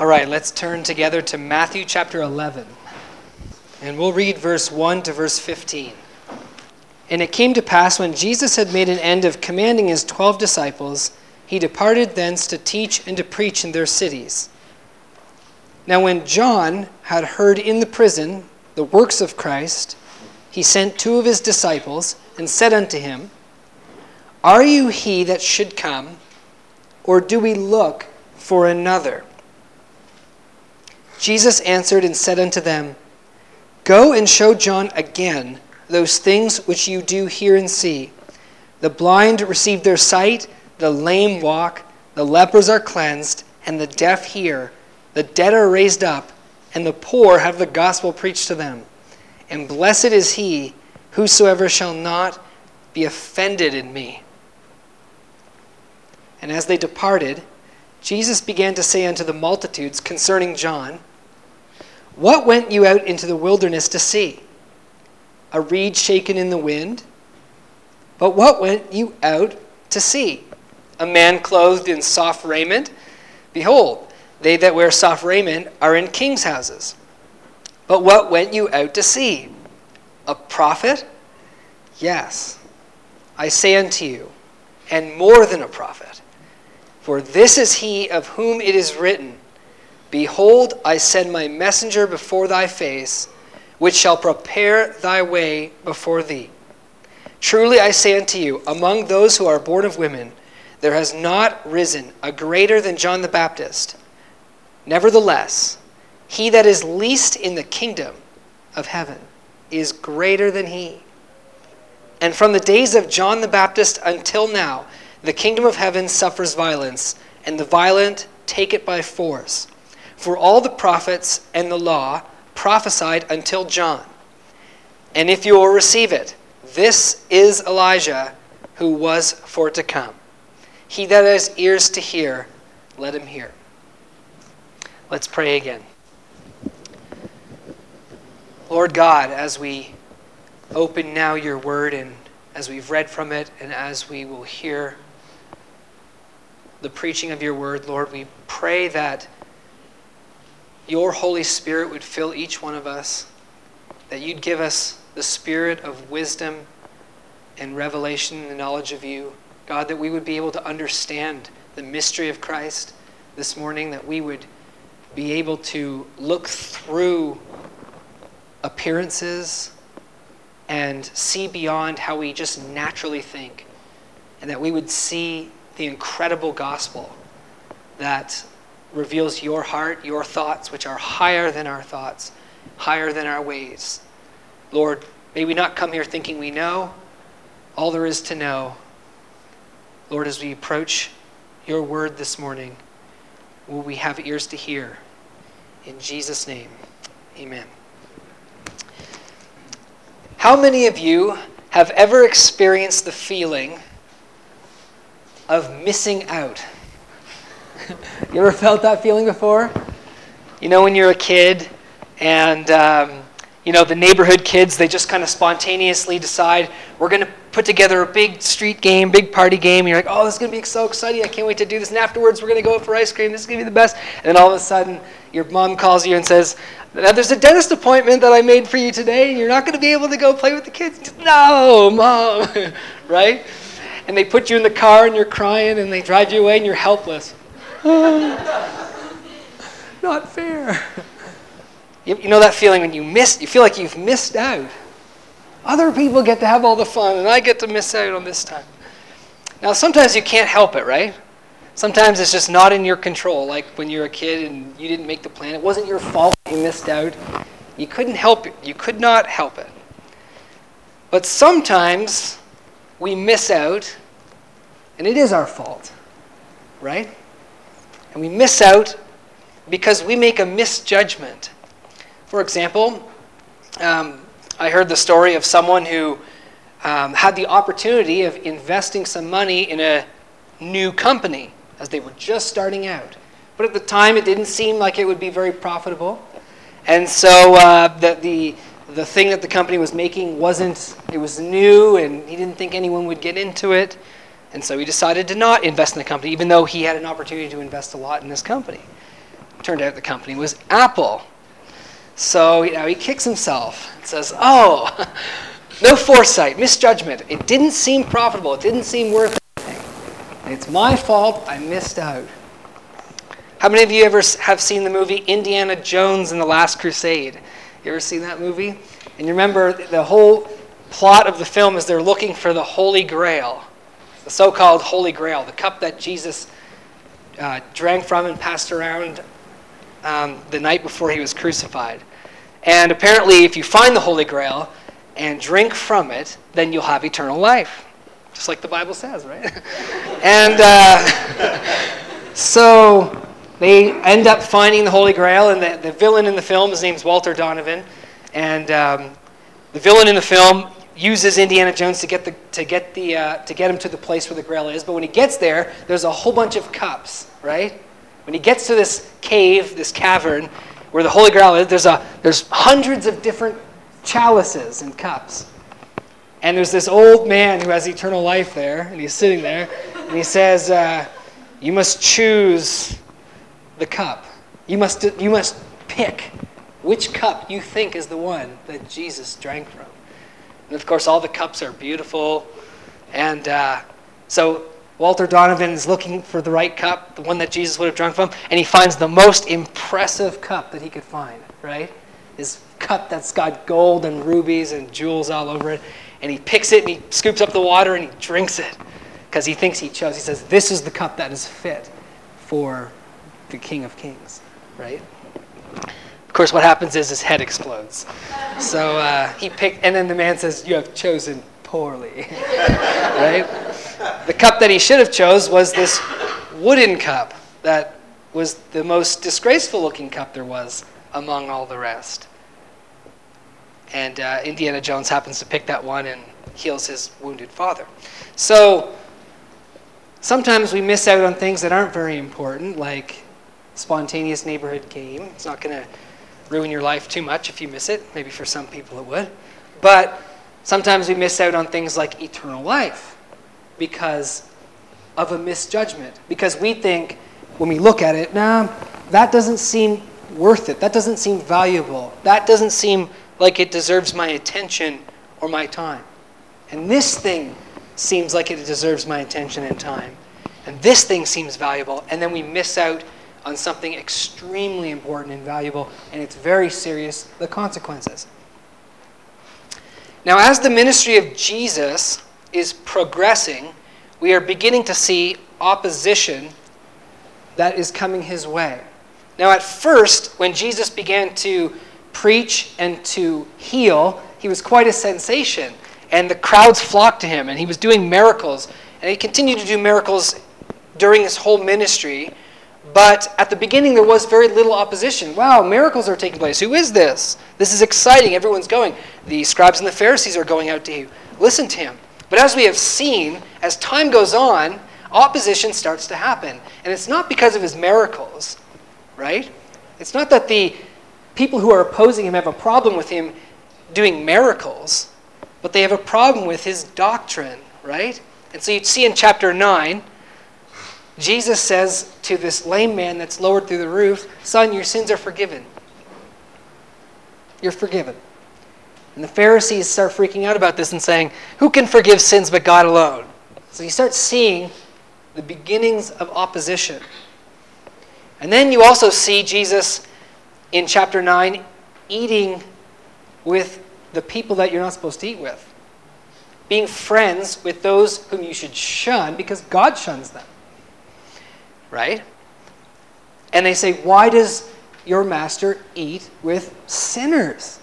All right, let's turn together to Matthew chapter 11. And we'll read verse 1 to verse 15. And it came to pass when Jesus had made an end of commanding his twelve disciples, he departed thence to teach and to preach in their cities. Now, when John had heard in the prison the works of Christ, he sent two of his disciples and said unto him, Are you he that should come, or do we look for another? Jesus answered and said unto them, Go and show John again those things which you do hear and see. The blind receive their sight, the lame walk, the lepers are cleansed, and the deaf hear. The dead are raised up, and the poor have the gospel preached to them. And blessed is he whosoever shall not be offended in me. And as they departed, Jesus began to say unto the multitudes concerning John, what went you out into the wilderness to see? A reed shaken in the wind? But what went you out to see? A man clothed in soft raiment? Behold, they that wear soft raiment are in kings' houses. But what went you out to see? A prophet? Yes, I say unto you, and more than a prophet. For this is he of whom it is written, Behold, I send my messenger before thy face, which shall prepare thy way before thee. Truly I say unto you, among those who are born of women, there has not risen a greater than John the Baptist. Nevertheless, he that is least in the kingdom of heaven is greater than he. And from the days of John the Baptist until now, the kingdom of heaven suffers violence, and the violent take it by force. For all the prophets and the law prophesied until John. And if you will receive it, this is Elijah who was for to come. He that has ears to hear, let him hear. Let's pray again. Lord God, as we open now your word and as we've read from it and as we will hear the preaching of your word, Lord, we pray that your Holy Spirit would fill each one of us, that you'd give us the spirit of wisdom and revelation and the knowledge of you. God, that we would be able to understand the mystery of Christ this morning, that we would be able to look through appearances and see beyond how we just naturally think, and that we would see the incredible gospel that reveals your heart, your thoughts, which are higher than our thoughts, higher than our ways. Lord, may we not come here thinking we know all there is to know. Lord, as we approach your word this morning, will we have ears to hear? In Jesus' name, amen. How many of you have ever experienced the feeling of missing out? you ever felt that feeling before? You know, when you're a kid and, um, you know, the neighborhood kids, they just kind of spontaneously decide, we're going to put together a big street game, big party game. And you're like, oh, this is going to be so exciting. I can't wait to do this. And afterwards, we're going to go out for ice cream. This is going to be the best. And then all of a sudden, your mom calls you and says, now, there's a dentist appointment that I made for you today, and you're not going to be able to go play with the kids. No, mom, right? And they put you in the car, and you're crying, and they drive you away, and you're helpless. Not fair. You, you know that feeling when you miss, you feel like you've missed out. Other people get to have all the fun, and I get to miss out on this time. Now, sometimes you can't help it, right? Sometimes it's just not in your control, like when you're a kid and you didn't make the plan. It wasn't your fault you missed out. You couldn't help it. You could not help it. But sometimes we miss out, and it is our fault, right? And we miss out because we make a misjudgment. For example, um, I heard the story of someone who um, had the opportunity of investing some money in a new company as they were just starting out. But at the time, it didn't seem like it would be very profitable. And so uh, the, the, the thing that the company was making wasn't, it was new, and he didn't think anyone would get into it. And so he decided to not invest in the company, even though he had an opportunity to invest a lot in this company. Turned out the company was Apple. So you know, he kicks himself and says, Oh, no foresight, misjudgment. It didn't seem profitable, it didn't seem worth anything. It's my fault, I missed out. How many of you ever have seen the movie Indiana Jones and the Last Crusade? You ever seen that movie? And you remember the whole plot of the film is they're looking for the Holy Grail, the so called Holy Grail, the cup that Jesus uh, drank from and passed around um, the night before he was crucified. And apparently, if you find the Holy Grail and drink from it, then you'll have eternal life. Just like the Bible says, right? and uh, so they end up finding the Holy Grail, and the, the villain in the film, his name's Walter Donovan. And um, the villain in the film uses Indiana Jones to get the to get the uh, to get him to the place where the Grail is. But when he gets there, there's a whole bunch of cups, right? When he gets to this cave, this cavern, where the Holy Grail is, there's a there's hundreds of different chalices and cups. And there's this old man who has eternal life there, and he's sitting there, and he says, uh, "You must choose the cup. You must you must pick which cup you think is the one that Jesus drank from." And of course, all the cups are beautiful. And uh, so Walter Donovan is looking for the right cup, the one that Jesus would have drunk from, and he finds the most impressive cup that he could find, right? His cup that's got gold and rubies and jewels all over it. And he picks it and he scoops up the water and he drinks it because he thinks he chose. He says, This is the cup that is fit for the King of Kings, right? Of course, what happens is his head explodes. So uh, he picked, and then the man says, "You have chosen poorly." right? The cup that he should have chose was this wooden cup that was the most disgraceful-looking cup there was among all the rest. And uh, Indiana Jones happens to pick that one and heals his wounded father. So sometimes we miss out on things that aren't very important, like spontaneous neighborhood game. It's not going to ruin your life too much if you miss it. Maybe for some people it would. But sometimes we miss out on things like eternal life because of a misjudgment. Because we think, when we look at it, nah, that doesn't seem worth it. That doesn't seem valuable. That doesn't seem like it deserves my attention or my time. And this thing seems like it deserves my attention and time. And this thing seems valuable. And then we miss out on something extremely important and valuable, and it's very serious the consequences. Now, as the ministry of Jesus is progressing, we are beginning to see opposition that is coming his way. Now, at first, when Jesus began to preach and to heal, he was quite a sensation, and the crowds flocked to him, and he was doing miracles, and he continued to do miracles during his whole ministry. But at the beginning, there was very little opposition. Wow, miracles are taking place. Who is this? This is exciting. Everyone's going. The scribes and the Pharisees are going out to listen to him. But as we have seen, as time goes on, opposition starts to happen. And it's not because of his miracles, right? It's not that the people who are opposing him have a problem with him doing miracles, but they have a problem with his doctrine, right? And so you see in chapter 9, Jesus says to this lame man that's lowered through the roof, Son, your sins are forgiven. You're forgiven. And the Pharisees start freaking out about this and saying, Who can forgive sins but God alone? So you start seeing the beginnings of opposition. And then you also see Jesus in chapter 9 eating with the people that you're not supposed to eat with, being friends with those whom you should shun because God shuns them right? And they say, Why does your master eat with sinners?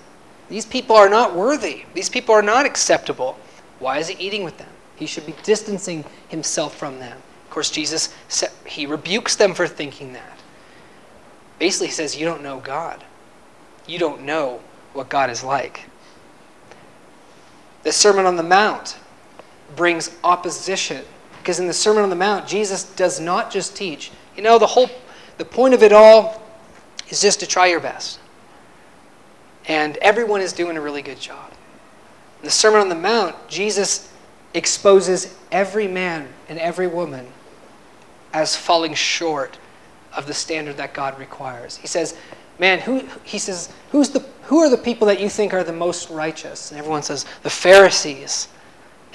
These people are not worthy. These people are not acceptable. Why is he eating with them? He should be distancing himself from them. Of course, Jesus he rebukes them for thinking that. Basically, he says, You don't know God. You don't know what God is like. The Sermon on the Mount brings opposition because in the Sermon on the Mount, Jesus does not just teach. You know, the whole the point of it all is just to try your best. And everyone is doing a really good job. In the Sermon on the Mount, Jesus exposes every man and every woman as falling short of the standard that God requires. He says, Man, who he says, who's the who are the people that you think are the most righteous? And everyone says, the Pharisees.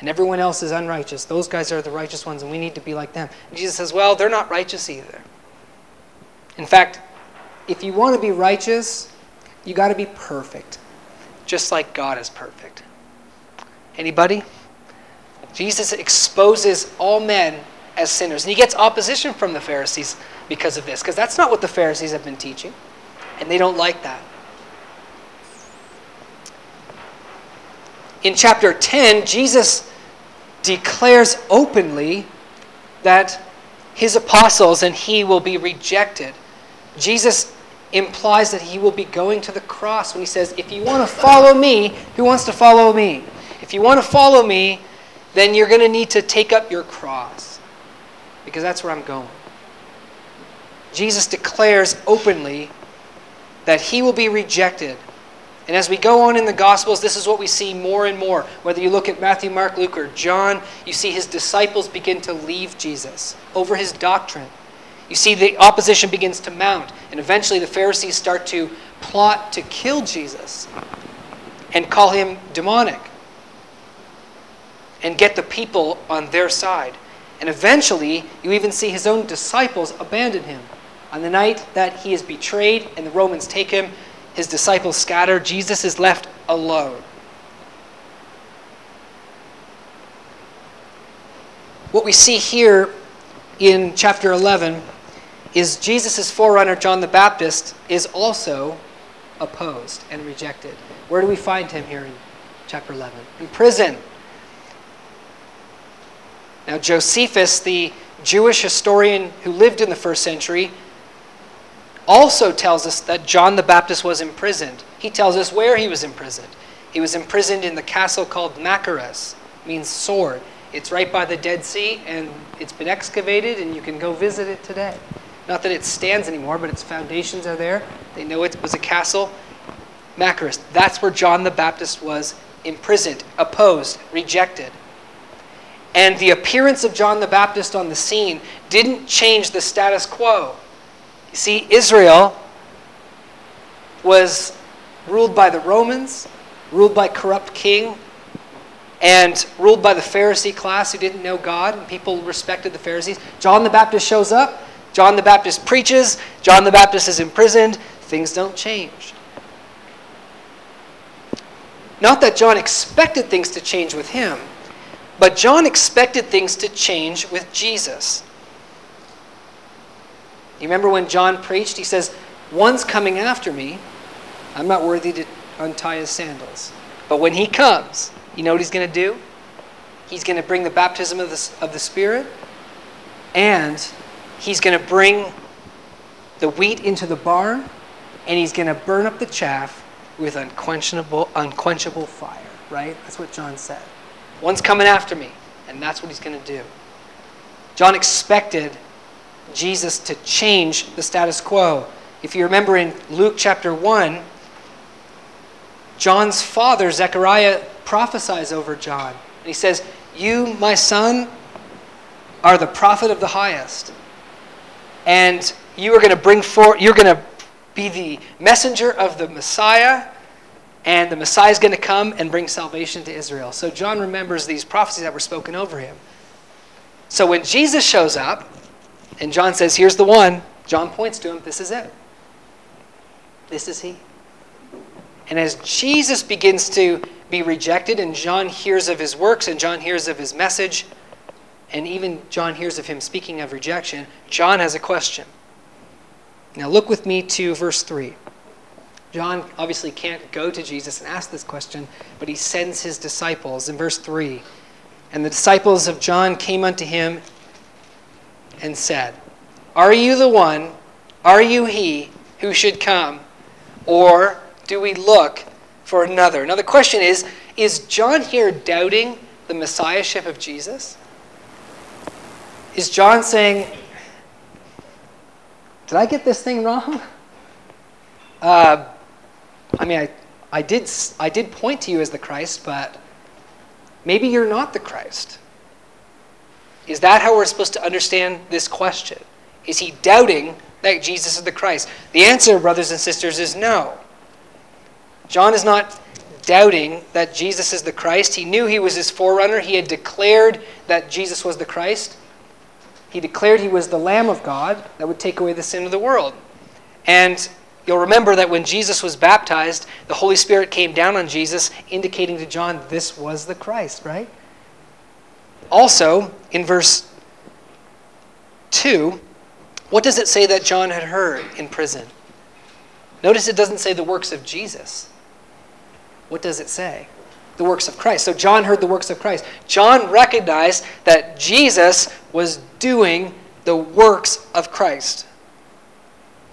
And everyone else is unrighteous. Those guys are the righteous ones, and we need to be like them. And Jesus says, Well, they're not righteous either. In fact, if you want to be righteous, you got to be perfect, just like God is perfect. Anybody? Jesus exposes all men as sinners. And he gets opposition from the Pharisees because of this, because that's not what the Pharisees have been teaching. And they don't like that. In chapter 10, Jesus declares openly that his apostles and he will be rejected. Jesus implies that he will be going to the cross when he says, If you want to follow me, who wants to follow me? If you want to follow me, then you're going to need to take up your cross because that's where I'm going. Jesus declares openly that he will be rejected. And as we go on in the Gospels, this is what we see more and more. Whether you look at Matthew, Mark, Luke, or John, you see his disciples begin to leave Jesus over his doctrine. You see the opposition begins to mount, and eventually the Pharisees start to plot to kill Jesus and call him demonic and get the people on their side. And eventually, you even see his own disciples abandon him. On the night that he is betrayed and the Romans take him, his disciples scatter. Jesus is left alone. What we see here in chapter 11 is Jesus' forerunner, John the Baptist, is also opposed and rejected. Where do we find him here in chapter 11? In prison. Now, Josephus, the Jewish historian who lived in the first century, also tells us that John the Baptist was imprisoned. He tells us where he was imprisoned. He was imprisoned in the castle called Machaerus, means sword. It's right by the Dead Sea, and it's been excavated, and you can go visit it today. Not that it stands anymore, but its foundations are there. They know it was a castle. Machaerus. That's where John the Baptist was imprisoned, opposed, rejected. And the appearance of John the Baptist on the scene didn't change the status quo. You see, Israel was ruled by the Romans, ruled by corrupt king, and ruled by the Pharisee class who didn't know God, and people respected the Pharisees. John the Baptist shows up. John the Baptist preaches. John the Baptist is imprisoned. Things don't change. Not that John expected things to change with him, but John expected things to change with Jesus. You remember when John preached? He says, One's coming after me. I'm not worthy to untie his sandals. But when he comes, you know what he's going to do? He's going to bring the baptism of the, of the Spirit, and he's going to bring the wheat into the barn, and he's going to burn up the chaff with unquenchable, unquenchable fire, right? That's what John said. One's coming after me, and that's what he's going to do. John expected Jesus to change the status quo. If you remember in Luke chapter 1, John's father, Zechariah, prophesies over John. And he says, You, my son, are the prophet of the highest. And you are going to bring forth, you're going to be the messenger of the Messiah, and the Messiah is going to come and bring salvation to Israel. So John remembers these prophecies that were spoken over him. So when Jesus shows up, and John says, Here's the one. John points to him. This is it. This is he. And as Jesus begins to be rejected, and John hears of his works, and John hears of his message, and even John hears of him speaking of rejection, John has a question. Now look with me to verse 3. John obviously can't go to Jesus and ask this question, but he sends his disciples in verse 3. And the disciples of John came unto him and said, Are you the one? Are you he who should come? Or do we look for another? Now, the question is Is John here doubting the messiahship of Jesus? Is John saying, Did I get this thing wrong? Uh, I mean, I, I, did, I did point to you as the Christ, but maybe you're not the Christ. Is that how we're supposed to understand this question? Is he doubting that Jesus is the Christ? The answer, brothers and sisters, is no. John is not doubting that Jesus is the Christ. He knew he was his forerunner. He had declared that Jesus was the Christ. He declared he was the Lamb of God that would take away the sin of the world. And you'll remember that when Jesus was baptized, the Holy Spirit came down on Jesus, indicating to John this was the Christ, right? Also, in verse 2, what does it say that John had heard in prison? Notice it doesn't say the works of Jesus. What does it say? The works of Christ. So John heard the works of Christ. John recognized that Jesus was doing the works of Christ.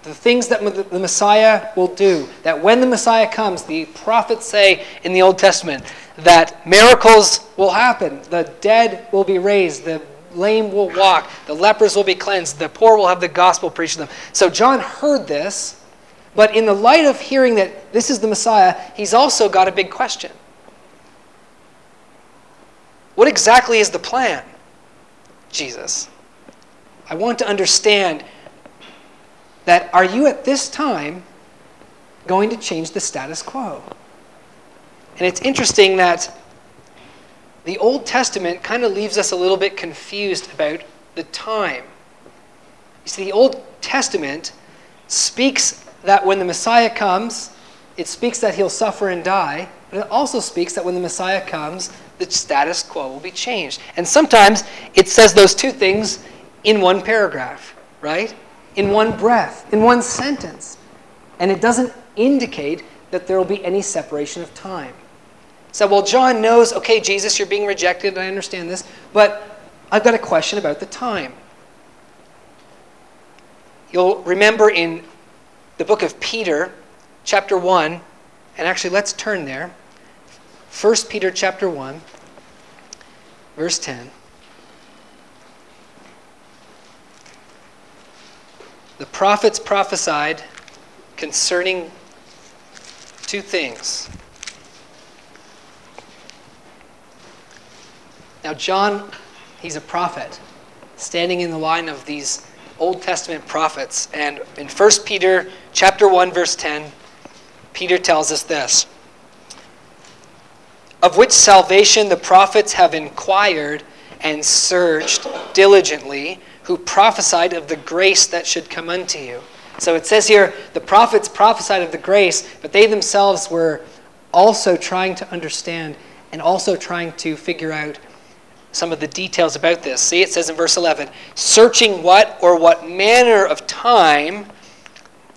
The things that the Messiah will do. That when the Messiah comes, the prophets say in the Old Testament that miracles will happen. The dead will be raised. The lame will walk. The lepers will be cleansed. The poor will have the gospel preached to them. So John heard this but in the light of hearing that this is the Messiah, he's also got a big question. What exactly is the plan, Jesus? I want to understand that are you at this time going to change the status quo? And it's interesting that the Old Testament kind of leaves us a little bit confused about the time. You see, the Old Testament speaks that when the Messiah comes, it speaks that he'll suffer and die, but it also speaks that when the Messiah comes, the status quo will be changed. And sometimes it says those two things in one paragraph, right? In one breath, in one sentence. And it doesn't indicate that there will be any separation of time. So, well, John knows, okay, Jesus, you're being rejected, I understand this, but I've got a question about the time. You'll remember in the book of Peter, chapter 1, and actually let's turn there. 1 Peter chapter 1, verse 10. The prophets prophesied concerning two things. Now, John, he's a prophet, standing in the line of these Old Testament prophets. And in 1 Peter chapter 1 verse 10, Peter tells us this. Of which salvation the prophets have inquired and searched diligently, who prophesied of the grace that should come unto you. So it says here, the prophets prophesied of the grace, but they themselves were also trying to understand and also trying to figure out some of the details about this. See, it says in verse 11 searching what or what manner of time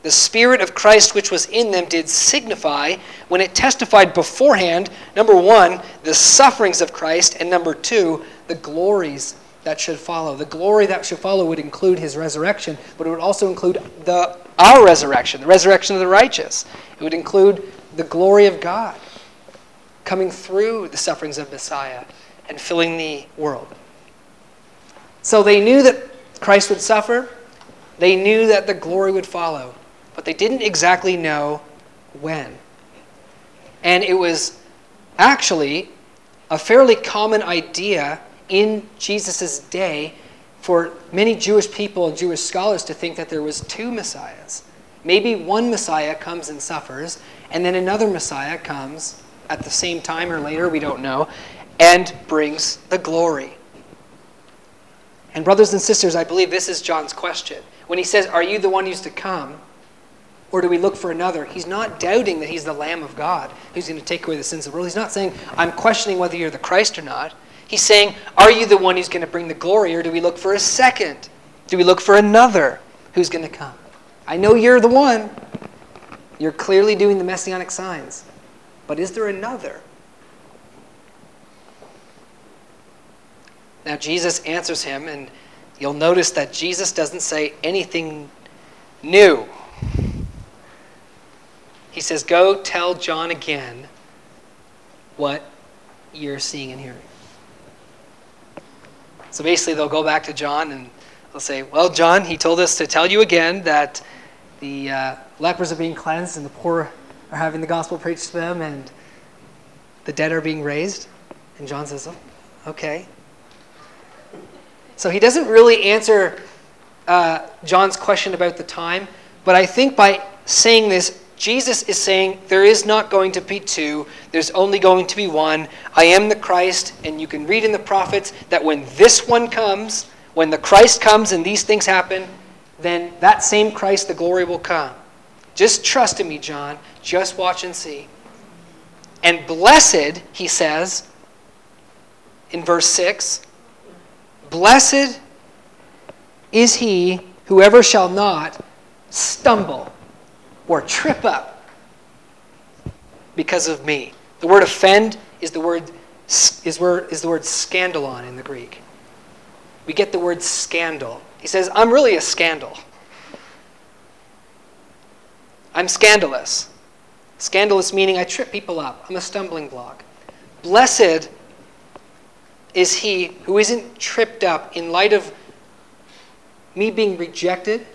the Spirit of Christ which was in them did signify when it testified beforehand, number one, the sufferings of Christ, and number two, the glories that should follow. The glory that should follow would include his resurrection, but it would also include the our resurrection, the resurrection of the righteous. It would include the glory of God coming through the sufferings of Messiah and filling the world. So they knew that Christ would suffer, they knew that the glory would follow, but they didn't exactly know when. And it was actually a fairly common idea in Jesus' day for many Jewish people and Jewish scholars to think that there was two messiahs. Maybe one messiah comes and suffers, and then another messiah comes at the same time or later, we don't know, and brings the glory. And, brothers and sisters, I believe this is John's question. When he says, Are you the one who's to come? Or do we look for another? He's not doubting that he's the Lamb of God who's going to take away the sins of the world. He's not saying, I'm questioning whether you're the Christ or not. He's saying, Are you the one who's going to bring the glory? Or do we look for a second? Do we look for another who's going to come? I know you're the one. You're clearly doing the messianic signs. But is there another? Now, Jesus answers him, and you'll notice that Jesus doesn't say anything new. He says, Go tell John again what you're seeing and hearing. So basically, they'll go back to John and they'll say, Well, John, he told us to tell you again that the uh, lepers are being cleansed and the poor are having the gospel preached to them and the dead are being raised. And John says, oh, Okay. So he doesn't really answer uh, John's question about the time, but I think by saying this, Jesus is saying there is not going to be two, there's only going to be one. I am the Christ, and you can read in the prophets that when this one comes, when the Christ comes and these things happen, then that same Christ, the glory will come. Just trust in me, John. Just watch and see. And blessed, he says in verse 6 Blessed is he whoever shall not stumble or trip up because of me. The word offend is the word is, word, is the word scandalon in the Greek. We get the word scandal. He says, I'm really a scandal. I'm scandalous. Scandalous meaning I trip people up. I'm a stumbling block. Blessed is he who isn't tripped up in light of me being rejected,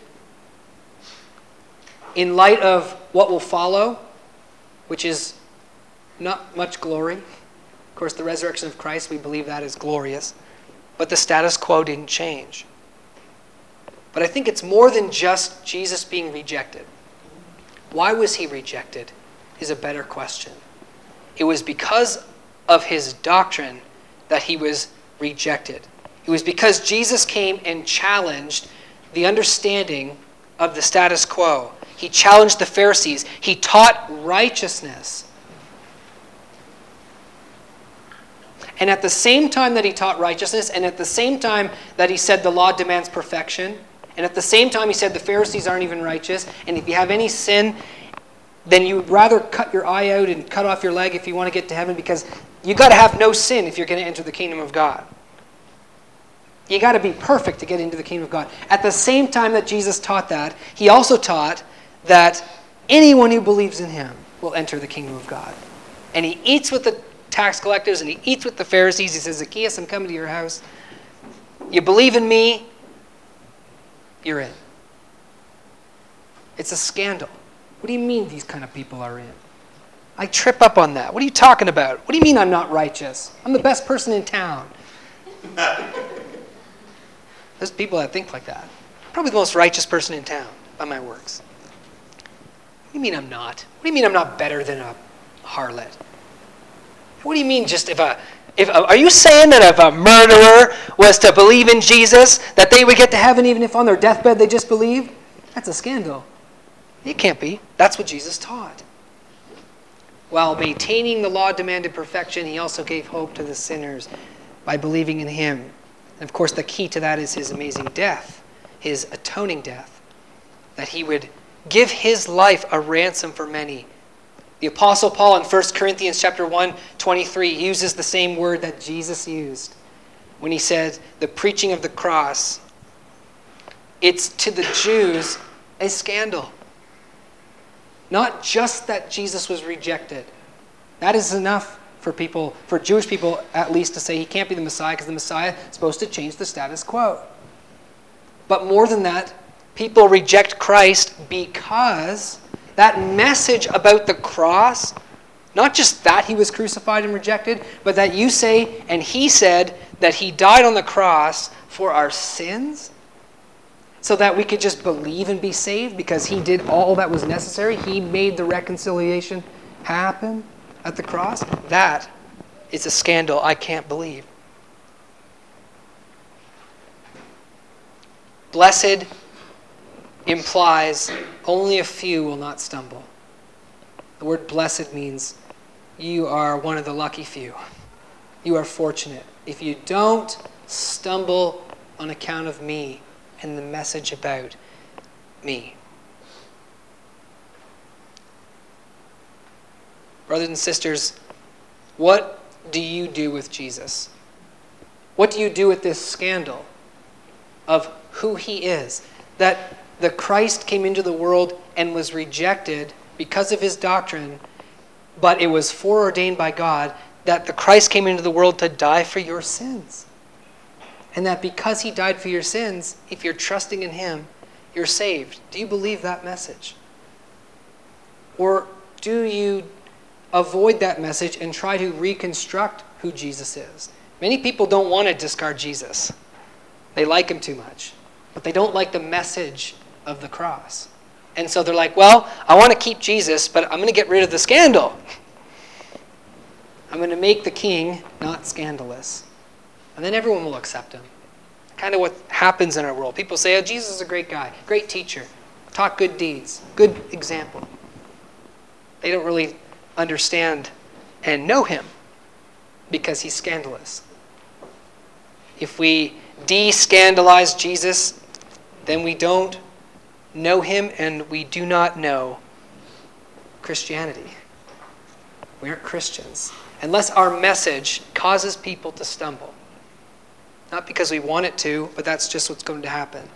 in light of what will follow, which is not much glory. Of course, the resurrection of Christ, we believe that is glorious. But the status quo didn't change. But I think it's more than just Jesus being rejected. Why was he rejected? Is a better question. It was because of his doctrine that he was rejected. It was because Jesus came and challenged the understanding of the status quo. He challenged the Pharisees. He taught righteousness. And at the same time that he taught righteousness, and at the same time that he said the law demands perfection, and at the same time he said the Pharisees aren't even righteous, and if you have any sin, then you would rather cut your eye out and cut off your leg if you want to get to heaven because you got to have no sin if you're going to enter the kingdom of God. You got to be perfect to get into the kingdom of God. At the same time that Jesus taught that, he also taught that anyone who believes in him will enter the kingdom of God. And he eats with the tax collectors and he eats with the Pharisees. He says, Zacchaeus, I'm coming to your house. You believe in me, you're in. It's a scandal. What do you mean these kind of people are in? I trip up on that. What are you talking about? What do you mean I'm not righteous? I'm the best person in town. There's people that think like that. Probably the most righteous person in town by my works. What do you mean I'm not? What do you mean I'm not better than a harlot? What do you mean just if a if are you saying that if a murderer was to believe in Jesus that they would get to heaven even if on their deathbed they just believe? That's a scandal. It can't be. That's what Jesus taught. While maintaining the law demanded perfection, he also gave hope to the sinners by believing in him. And of course, the key to that is his amazing death, his atoning death, that he would give his life a ransom for many. The apostle Paul in 1 Corinthians chapter 1, 23 uses the same word that Jesus used when he said, "The preaching of the cross it's to the Jews a scandal. Not just that Jesus was rejected. That is enough for people, for Jewish people at least, to say he can't be the Messiah because the Messiah is supposed to change the status quo. But more than that, people reject Christ because that message about the cross, not just that he was crucified and rejected, but that you say and he said that he died on the cross for our sins so that we could just believe and be saved because he did all that was necessary. He made the reconciliation happen at the cross. That is a scandal I can't believe. Blessed implies only a few will not stumble. The word blessed means you are one of the lucky few. You are fortunate. If you don't stumble on account of me, and the message about me. Brothers and sisters, what do you do with Jesus? What do you do with this scandal of who he is? That the Christ came into the world and was rejected because of his doctrine, but it was foreordained by God that the Christ came into the world to die for your sins. And that because he died for your sins, if you're trusting in him, you're saved. Do you believe that message? Or do you avoid that message and try to reconstruct who Jesus is? Many people don't want to discard Jesus, they like him too much. but they don't like the message of the cross. And so they're like, well, I want to keep Jesus, but I'm going to get rid of the scandal. I'm going to make the king not scandalous. And then everyone will accept him. Kind of what happens in our world. People say, oh, Jesus is a great guy, great teacher, taught good deeds, good example. They don't really understand and know him because he's scandalous. If we de scandalize Jesus, then we don't know him and we do not know Christianity. We aren't Christians. Unless our message causes people to stumble. Not because we want it to, but that's just what's going to happen.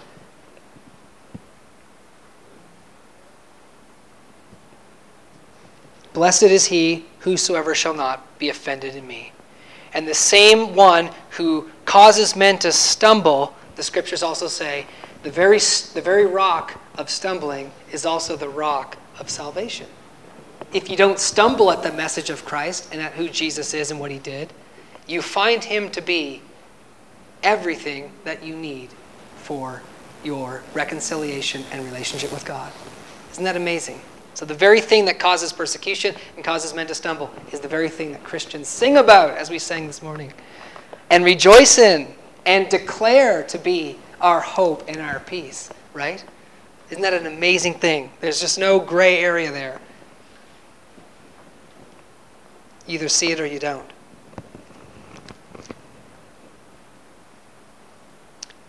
Blessed is he whosoever shall not be offended in me. And the same one who causes men to stumble, the scriptures also say, the very, the very rock of stumbling is also the rock of salvation. If you don't stumble at the message of Christ and at who Jesus is and what he did, you find him to be everything that you need for your reconciliation and relationship with God. Isn't that amazing? So, the very thing that causes persecution and causes men to stumble is the very thing that Christians sing about, as we sang this morning, and rejoice in and declare to be our hope and our peace, right? Isn't that an amazing thing? There's just no gray area there. either see it or you don't.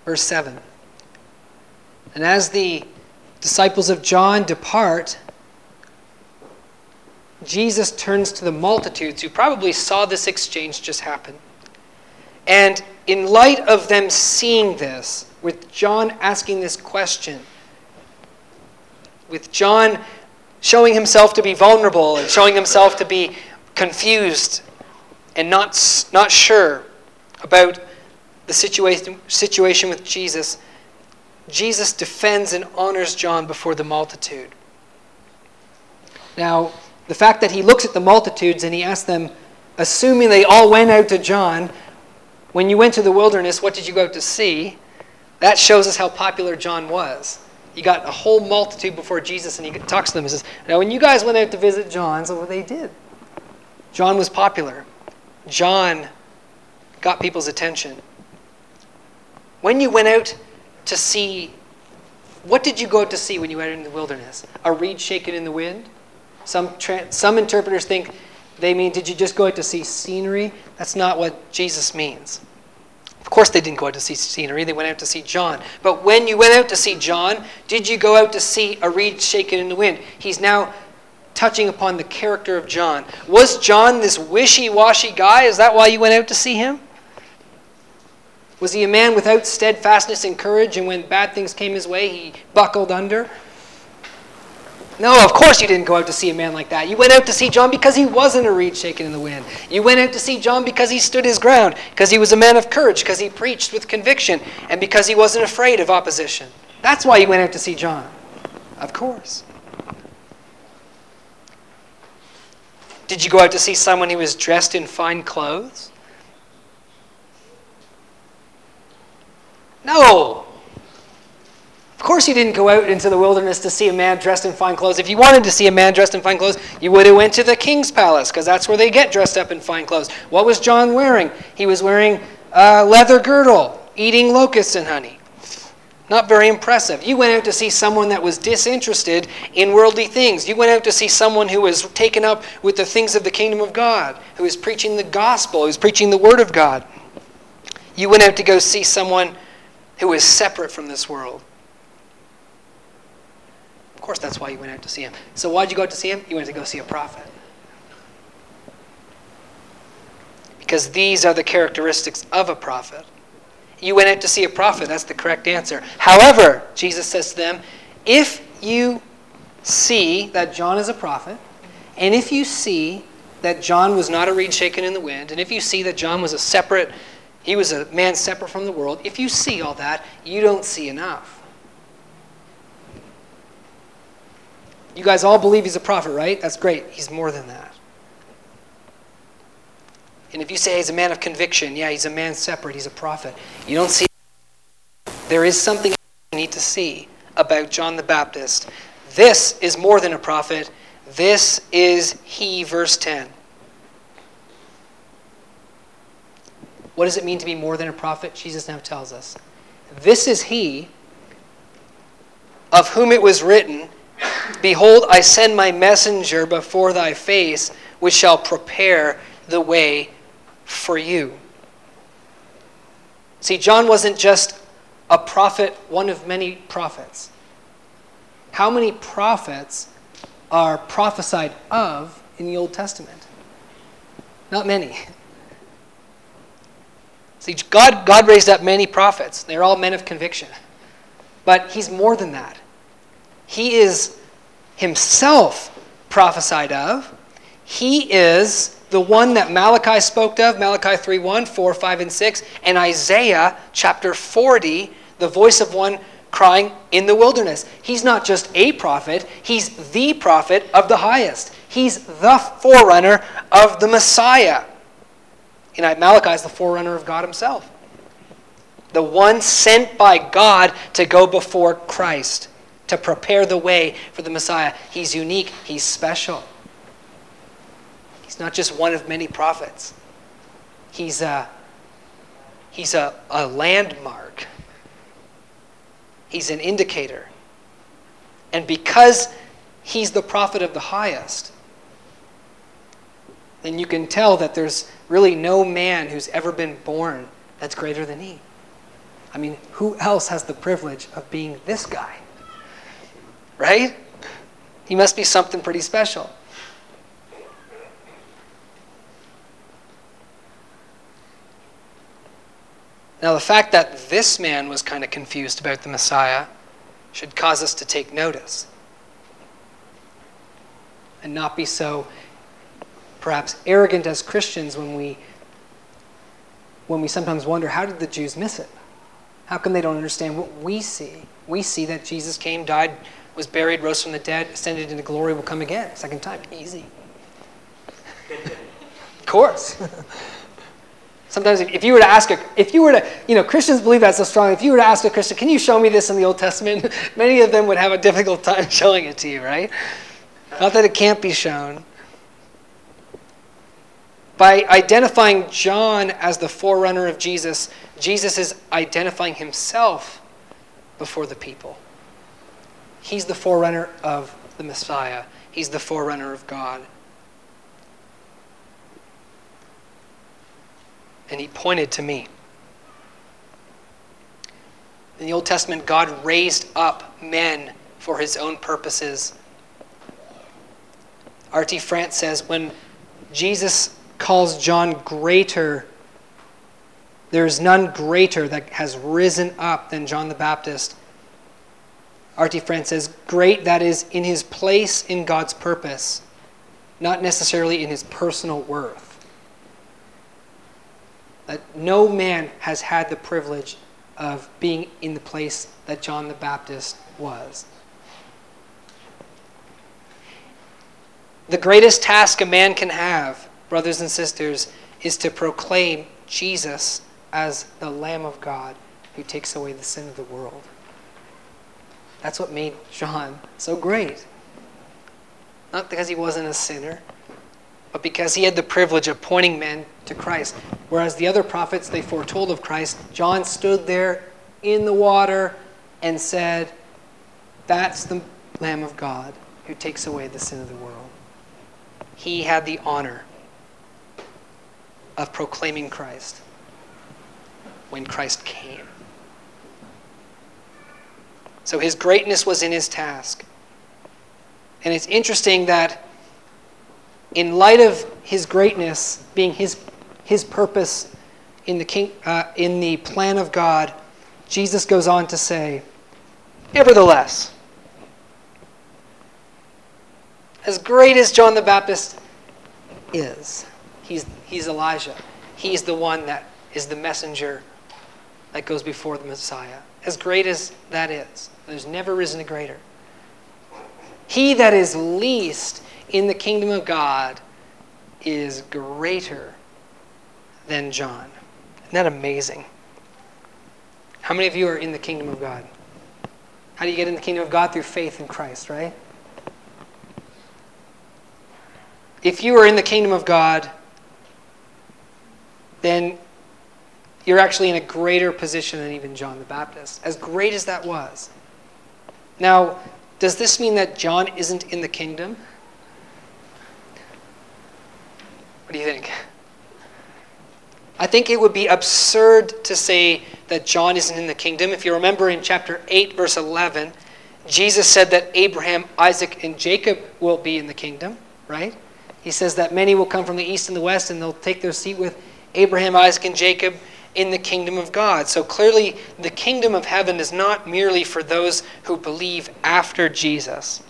Verse 7. And as the disciples of John depart, Jesus turns to the multitudes who probably saw this exchange just happen. And in light of them seeing this, with John asking this question, with John showing himself to be vulnerable and showing himself to be confused and not, not sure about the situation, situation with Jesus, Jesus defends and honors John before the multitude. Now, the fact that he looks at the multitudes and he asks them, assuming they all went out to John, when you went to the wilderness, what did you go out to see? That shows us how popular John was. He got a whole multitude before Jesus, and he talks to them and says, Now, when you guys went out to visit John, so they did. John was popular. John got people's attention. When you went out to see, what did you go out to see when you went out in the wilderness? A reed shaken in the wind? Some, tra- some interpreters think they mean, did you just go out to see scenery? That's not what Jesus means. Of course, they didn't go out to see scenery, they went out to see John. But when you went out to see John, did you go out to see a reed shaken in the wind? He's now touching upon the character of John. Was John this wishy washy guy? Is that why you went out to see him? Was he a man without steadfastness and courage, and when bad things came his way, he buckled under? No, of course you didn't go out to see a man like that. You went out to see John because he wasn't a reed shaken in the wind. You went out to see John because he stood his ground, because he was a man of courage, because he preached with conviction, and because he wasn't afraid of opposition. That's why you went out to see John. Of course. Did you go out to see someone who was dressed in fine clothes? No. Of course you didn't go out into the wilderness to see a man dressed in fine clothes. If you wanted to see a man dressed in fine clothes, you would have went to the king's palace because that's where they get dressed up in fine clothes. What was John wearing? He was wearing a leather girdle, eating locusts and honey. Not very impressive. You went out to see someone that was disinterested in worldly things. You went out to see someone who was taken up with the things of the kingdom of God, who was preaching the gospel, who was preaching the word of God. You went out to go see someone who was separate from this world. Of course, that's why you went out to see him. So, why did you go out to see him? You went to go see a prophet. Because these are the characteristics of a prophet. You went out to see a prophet. That's the correct answer. However, Jesus says to them, if you see that John is a prophet, and if you see that John was not a reed shaken in the wind, and if you see that John was a separate, he was a man separate from the world, if you see all that, you don't see enough. You guys all believe he's a prophet, right? That's great. He's more than that. And if you say he's a man of conviction, yeah, he's a man separate, he's a prophet. You don't see there is something you need to see about John the Baptist. This is more than a prophet. This is he, verse 10. What does it mean to be more than a prophet? Jesus now tells us. This is he of whom it was written, Behold, I send my messenger before thy face, which shall prepare the way for you. See, John wasn't just a prophet, one of many prophets. How many prophets are prophesied of in the Old Testament? Not many. See, God, God raised up many prophets. They're all men of conviction. But he's more than that. He is himself prophesied of. He is the one that Malachi spoke of, Malachi 3 1, 4, 5, and 6, and Isaiah chapter 40, the voice of one crying in the wilderness. He's not just a prophet, he's the prophet of the highest. He's the forerunner of the Messiah. Malachi is the forerunner of God himself. The one sent by God to go before Christ, to prepare the way for the Messiah. He's unique, he's special. He's not just one of many prophets. He's a, he's a, a landmark. He's an indicator. And because he's the prophet of the highest, then you can tell that there's really no man who's ever been born that's greater than he. I mean, who else has the privilege of being this guy? Right? He must be something pretty special. Now, the fact that this man was kind of confused about the Messiah should cause us to take notice and not be so perhaps arrogant as Christians when we when we sometimes wonder how did the Jews miss it? How come they don't understand what we see? We see that Jesus came, died, was buried, rose from the dead, ascended into glory, will come again, second time. Easy. of course. Sometimes if you were to ask a, if you were to, you know, Christians believe that so strongly. If you were to ask a Christian, can you show me this in the Old Testament? Many of them would have a difficult time showing it to you, right? Not that it can't be shown. By identifying John as the forerunner of Jesus, Jesus is identifying himself before the people. He's the forerunner of the Messiah, he's the forerunner of God. And he pointed to me. In the Old Testament, God raised up men for his own purposes. R.T. France says when Jesus calls John greater. There is none greater that has risen up than John the Baptist. R.T. France says, Great that is in his place in God's purpose, not necessarily in his personal worth. That no man has had the privilege of being in the place that John the Baptist was. The greatest task a man can have brothers and sisters, is to proclaim Jesus as the Lamb of God who takes away the sin of the world. That's what made John so great. Not because he wasn't a sinner, but because he had the privilege of pointing men to Christ. Whereas the other prophets, they foretold of Christ, John stood there in the water and said, That's the Lamb of God who takes away the sin of the world. He had the honor of proclaiming Christ when Christ came. So his greatness was in his task. And it's interesting that in light of his greatness being his, his purpose in the, king, uh, in the plan of God, Jesus goes on to say, Nevertheless, as great as John the Baptist is, He's, he's Elijah. He's the one that is the messenger that goes before the Messiah. As great as that is, there's never risen a greater. He that is least in the kingdom of God is greater than John. Isn't that amazing? How many of you are in the kingdom of God? How do you get in the kingdom of God? Through faith in Christ, right? If you are in the kingdom of God, then you're actually in a greater position than even John the Baptist, as great as that was. Now, does this mean that John isn't in the kingdom? What do you think? I think it would be absurd to say that John isn't in the kingdom. If you remember in chapter 8, verse 11, Jesus said that Abraham, Isaac, and Jacob will be in the kingdom, right? He says that many will come from the east and the west and they'll take their seat with Abraham, Isaac, and Jacob in the kingdom of God. So clearly, the kingdom of heaven is not merely for those who believe after Jesus,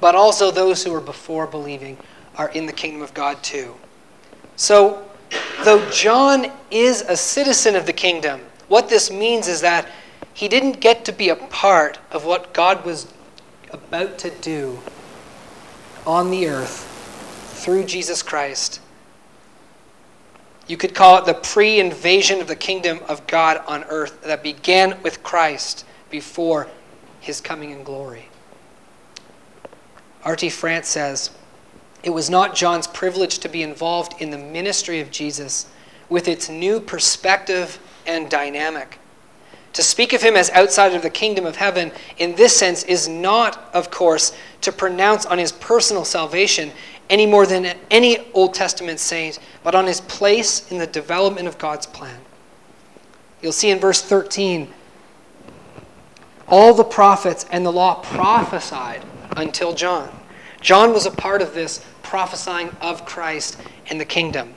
but also those who are before believing are in the kingdom of God too. So, though John is a citizen of the kingdom, what this means is that he didn't get to be a part of what God was about to do on the earth through Jesus Christ you could call it the pre invasion of the kingdom of God on earth that began with Christ before his coming in glory. R.T. France says, It was not John's privilege to be involved in the ministry of Jesus with its new perspective and dynamic. To speak of him as outside of the kingdom of heaven in this sense is not, of course, to pronounce on his personal salvation any more than any Old Testament saint, but on his place in the development of God's plan. You'll see in verse 13 all the prophets and the law prophesied until John. John was a part of this prophesying of Christ and the kingdom.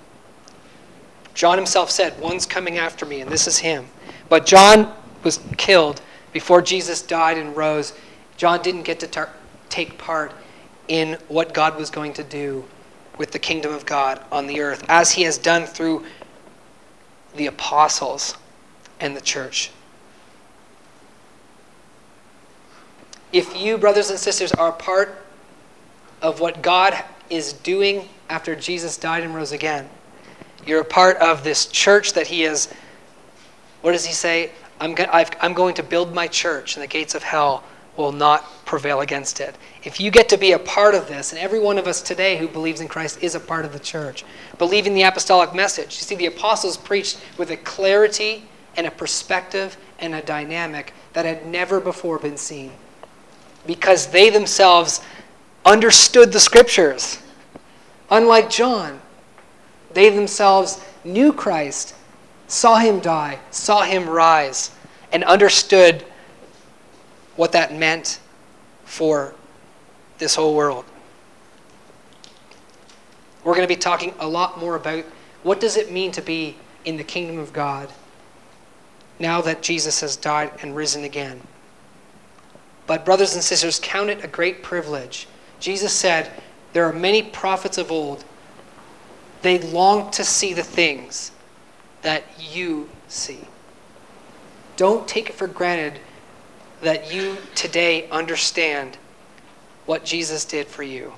John himself said, One's coming after me, and this is him. But John was killed before Jesus died and rose. John didn't get to tar- take part in what God was going to do with the kingdom of God on the earth, as he has done through the apostles and the church. If you, brothers and sisters, are part of what God is doing after Jesus died and rose again, you're a part of this church that he is, What does he say? I'm, go- I'm going to build my church, and the gates of hell will not prevail against it. If you get to be a part of this, and every one of us today who believes in Christ is a part of the church, believing the apostolic message. You see, the apostles preached with a clarity and a perspective and a dynamic that had never before been seen because they themselves understood the scriptures. Unlike John, they themselves knew Christ, saw him die, saw him rise, and understood what that meant for this whole world. We're going to be talking a lot more about what does it mean to be in the kingdom of God now that Jesus has died and risen again. But brothers and sisters, count it a great privilege. Jesus said, there are many prophets of old. They long to see the things that you see. Don't take it for granted that you today understand what Jesus did for you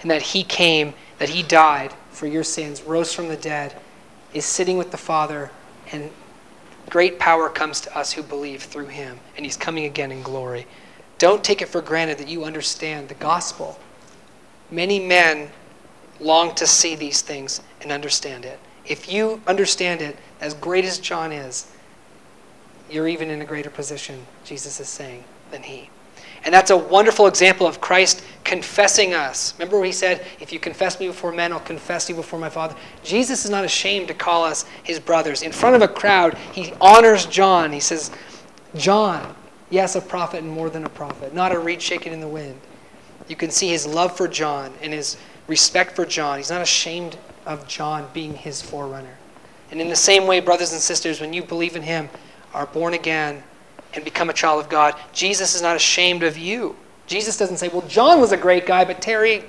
and that he came, that he died for your sins, rose from the dead, is sitting with the Father, and great power comes to us who believe through him, and he's coming again in glory. Don't take it for granted that you understand the gospel. Many men long to see these things and understand it. If you understand it, as great as John is, you're even in a greater position, Jesus is saying, than he. And that's a wonderful example of Christ confessing us. Remember he said, If you confess me before men, I'll confess you before my Father. Jesus is not ashamed to call us his brothers. In front of a crowd, he honors John. He says, John, yes, a prophet and more than a prophet, not a reed shaken in the wind. You can see his love for John and his respect for John. He's not ashamed of John being his forerunner. And in the same way, brothers and sisters, when you believe in him, are born again, and become a child of God, Jesus is not ashamed of you. Jesus doesn't say, Well, John was a great guy, but Terry,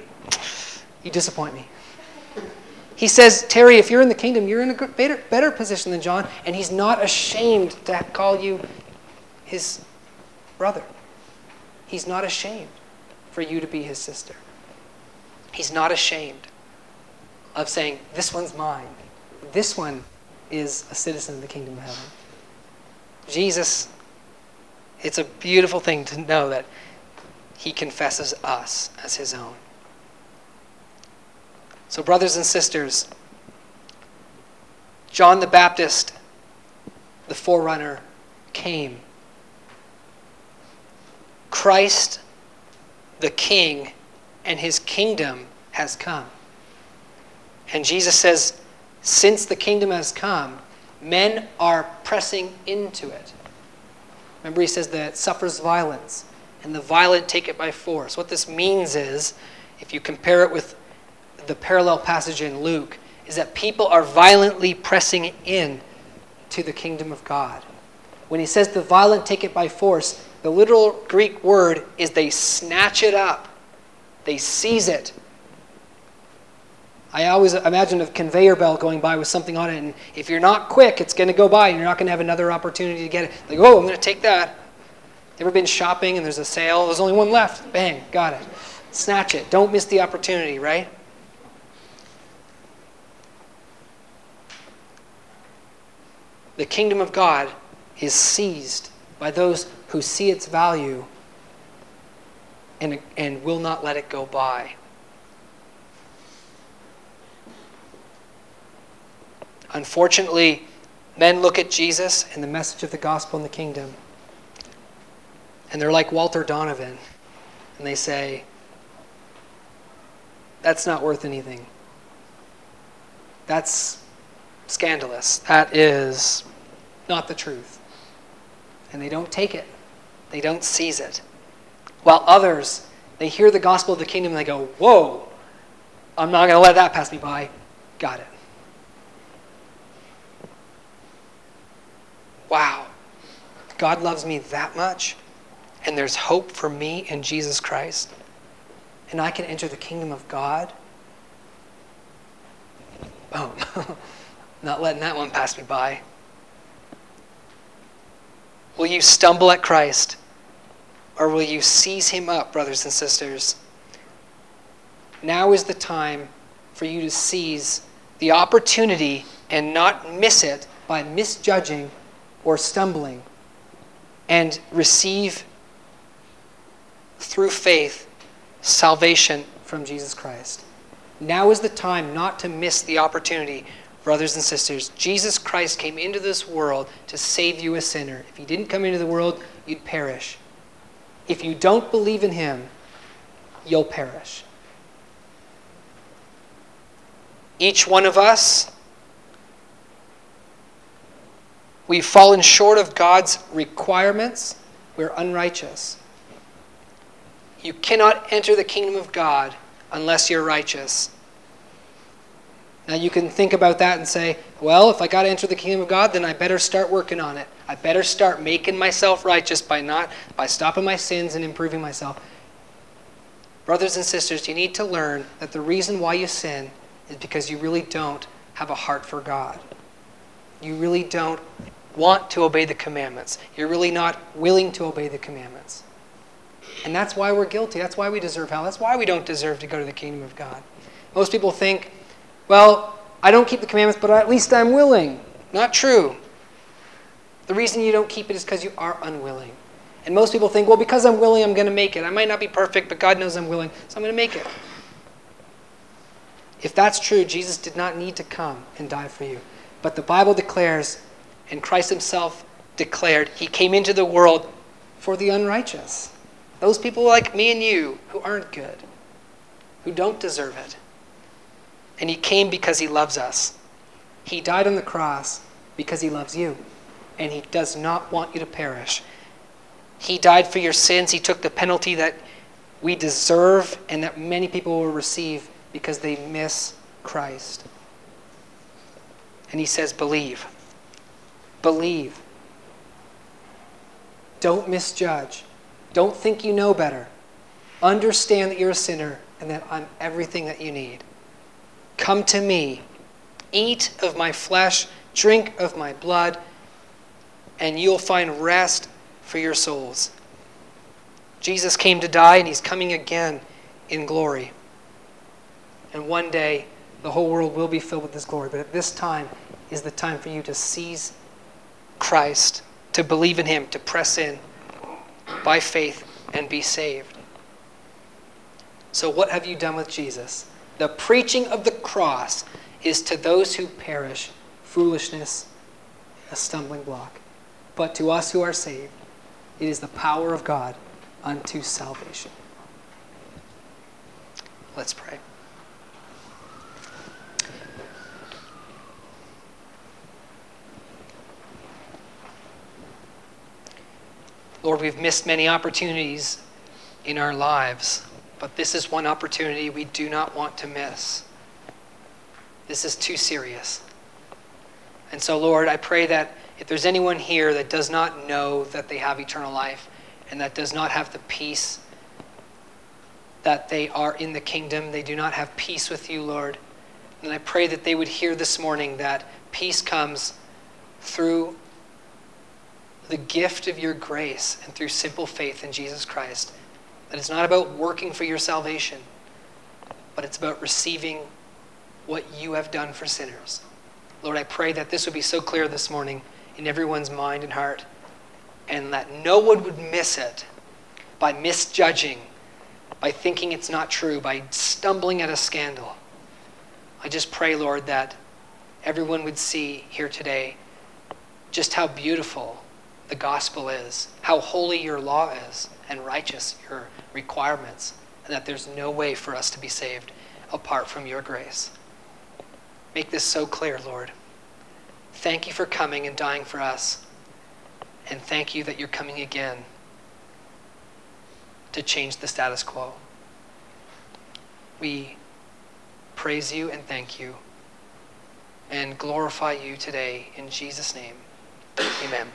you disappoint me. He says, Terry, if you're in the kingdom, you're in a better, better position than John, and he's not ashamed to call you his brother. He's not ashamed for you to be his sister. He's not ashamed of saying, This one's mine. This one is a citizen of the kingdom of heaven. Jesus It's a beautiful thing to know that he confesses us as his own. So, brothers and sisters, John the Baptist, the forerunner, came. Christ, the King, and his kingdom has come. And Jesus says, since the kingdom has come, men are pressing into it. Remember, he says that suffers violence, and the violent take it by force. What this means is, if you compare it with the parallel passage in Luke, is that people are violently pressing in to the kingdom of God. When he says the violent take it by force, the literal Greek word is they snatch it up, they seize it. I always imagine a conveyor belt going by with something on it, and if you're not quick, it's going to go by, and you're not going to have another opportunity to get it. Like, oh, I'm going to take that. Ever been shopping and there's a sale? There's only one left. Bang, got it. Snatch it. Don't miss the opportunity, right? The kingdom of God is seized by those who see its value and, and will not let it go by. Unfortunately, men look at Jesus and the message of the gospel and the kingdom, and they're like Walter Donovan, and they say, That's not worth anything. That's scandalous. That is not the truth. And they don't take it, they don't seize it. While others, they hear the gospel of the kingdom and they go, Whoa, I'm not going to let that pass me by. Got it. Wow, God loves me that much, and there's hope for me in Jesus Christ, and I can enter the kingdom of God. Boom. Oh, not letting that one pass me by. Will you stumble at Christ? Or will you seize him up, brothers and sisters? Now is the time for you to seize the opportunity and not miss it by misjudging or stumbling and receive through faith salvation from Jesus Christ. Now is the time not to miss the opportunity, brothers and sisters. Jesus Christ came into this world to save you a sinner. If he didn't come into the world, you'd perish. If you don't believe in him, you'll perish. Each one of us We've fallen short of God's requirements. We're unrighteous. You cannot enter the kingdom of God unless you're righteous. Now you can think about that and say, well, if I got to enter the kingdom of God, then I better start working on it. I better start making myself righteous by not by stopping my sins and improving myself. Brothers and sisters, you need to learn that the reason why you sin is because you really don't have a heart for God. You really don't want to obey the commandments. You're really not willing to obey the commandments. And that's why we're guilty. That's why we deserve hell. That's why we don't deserve to go to the kingdom of God. Most people think, well, I don't keep the commandments, but at least I'm willing. Not true. The reason you don't keep it is because you are unwilling. And most people think, well, because I'm willing, I'm going to make it. I might not be perfect, but God knows I'm willing, so I'm going to make it. If that's true, Jesus did not need to come and die for you. But the Bible declares and Christ himself declared he came into the world for the unrighteous. Those people like me and you who aren't good, who don't deserve it. And he came because he loves us. He died on the cross because he loves you. And he does not want you to perish. He died for your sins. He took the penalty that we deserve and that many people will receive because they miss Christ. And he says, Believe. Believe. Don't misjudge. Don't think you know better. Understand that you're a sinner and that I'm everything that you need. Come to me. Eat of my flesh, drink of my blood, and you'll find rest for your souls. Jesus came to die, and he's coming again in glory. And one day, the whole world will be filled with his glory. But at this time is the time for you to seize Christ, to believe in Him, to press in. by faith and be saved. So, what have you done with Jesus? The preaching of the cross is to those who perish foolishness, a stumbling block. But to us who are saved, it is the power of God unto salvation. Let's pray. Lord, we've missed many opportunities in our lives, but this is one opportunity we do not want to miss. This is too serious. And so, Lord, I pray that if there's anyone here that does not know that they have eternal life and that does not have the peace that they are in the kingdom, they do not have peace with you, Lord, then I pray that they would hear this morning that peace comes through the gift of your grace and through simple faith in Jesus Christ. That it's not about working for your salvation, but it's about receiving what you have done for sinners. Lord, I pray that this would be so clear this morning in everyone's mind and heart, and that no one would miss it by misjudging, by thinking it's not true, by stumbling at a scandal. I just pray, Lord, that everyone would see here today just how beautiful the gospel is, how holy your law is, and righteous your requirements, and that there's no way for us to be saved apart from your grace. Make this so clear, Lord. Thank you for coming and dying for us, and thank you that you're coming again to change the status quo. We praise you and thank you and glorify you today in Jesus' name. Amen.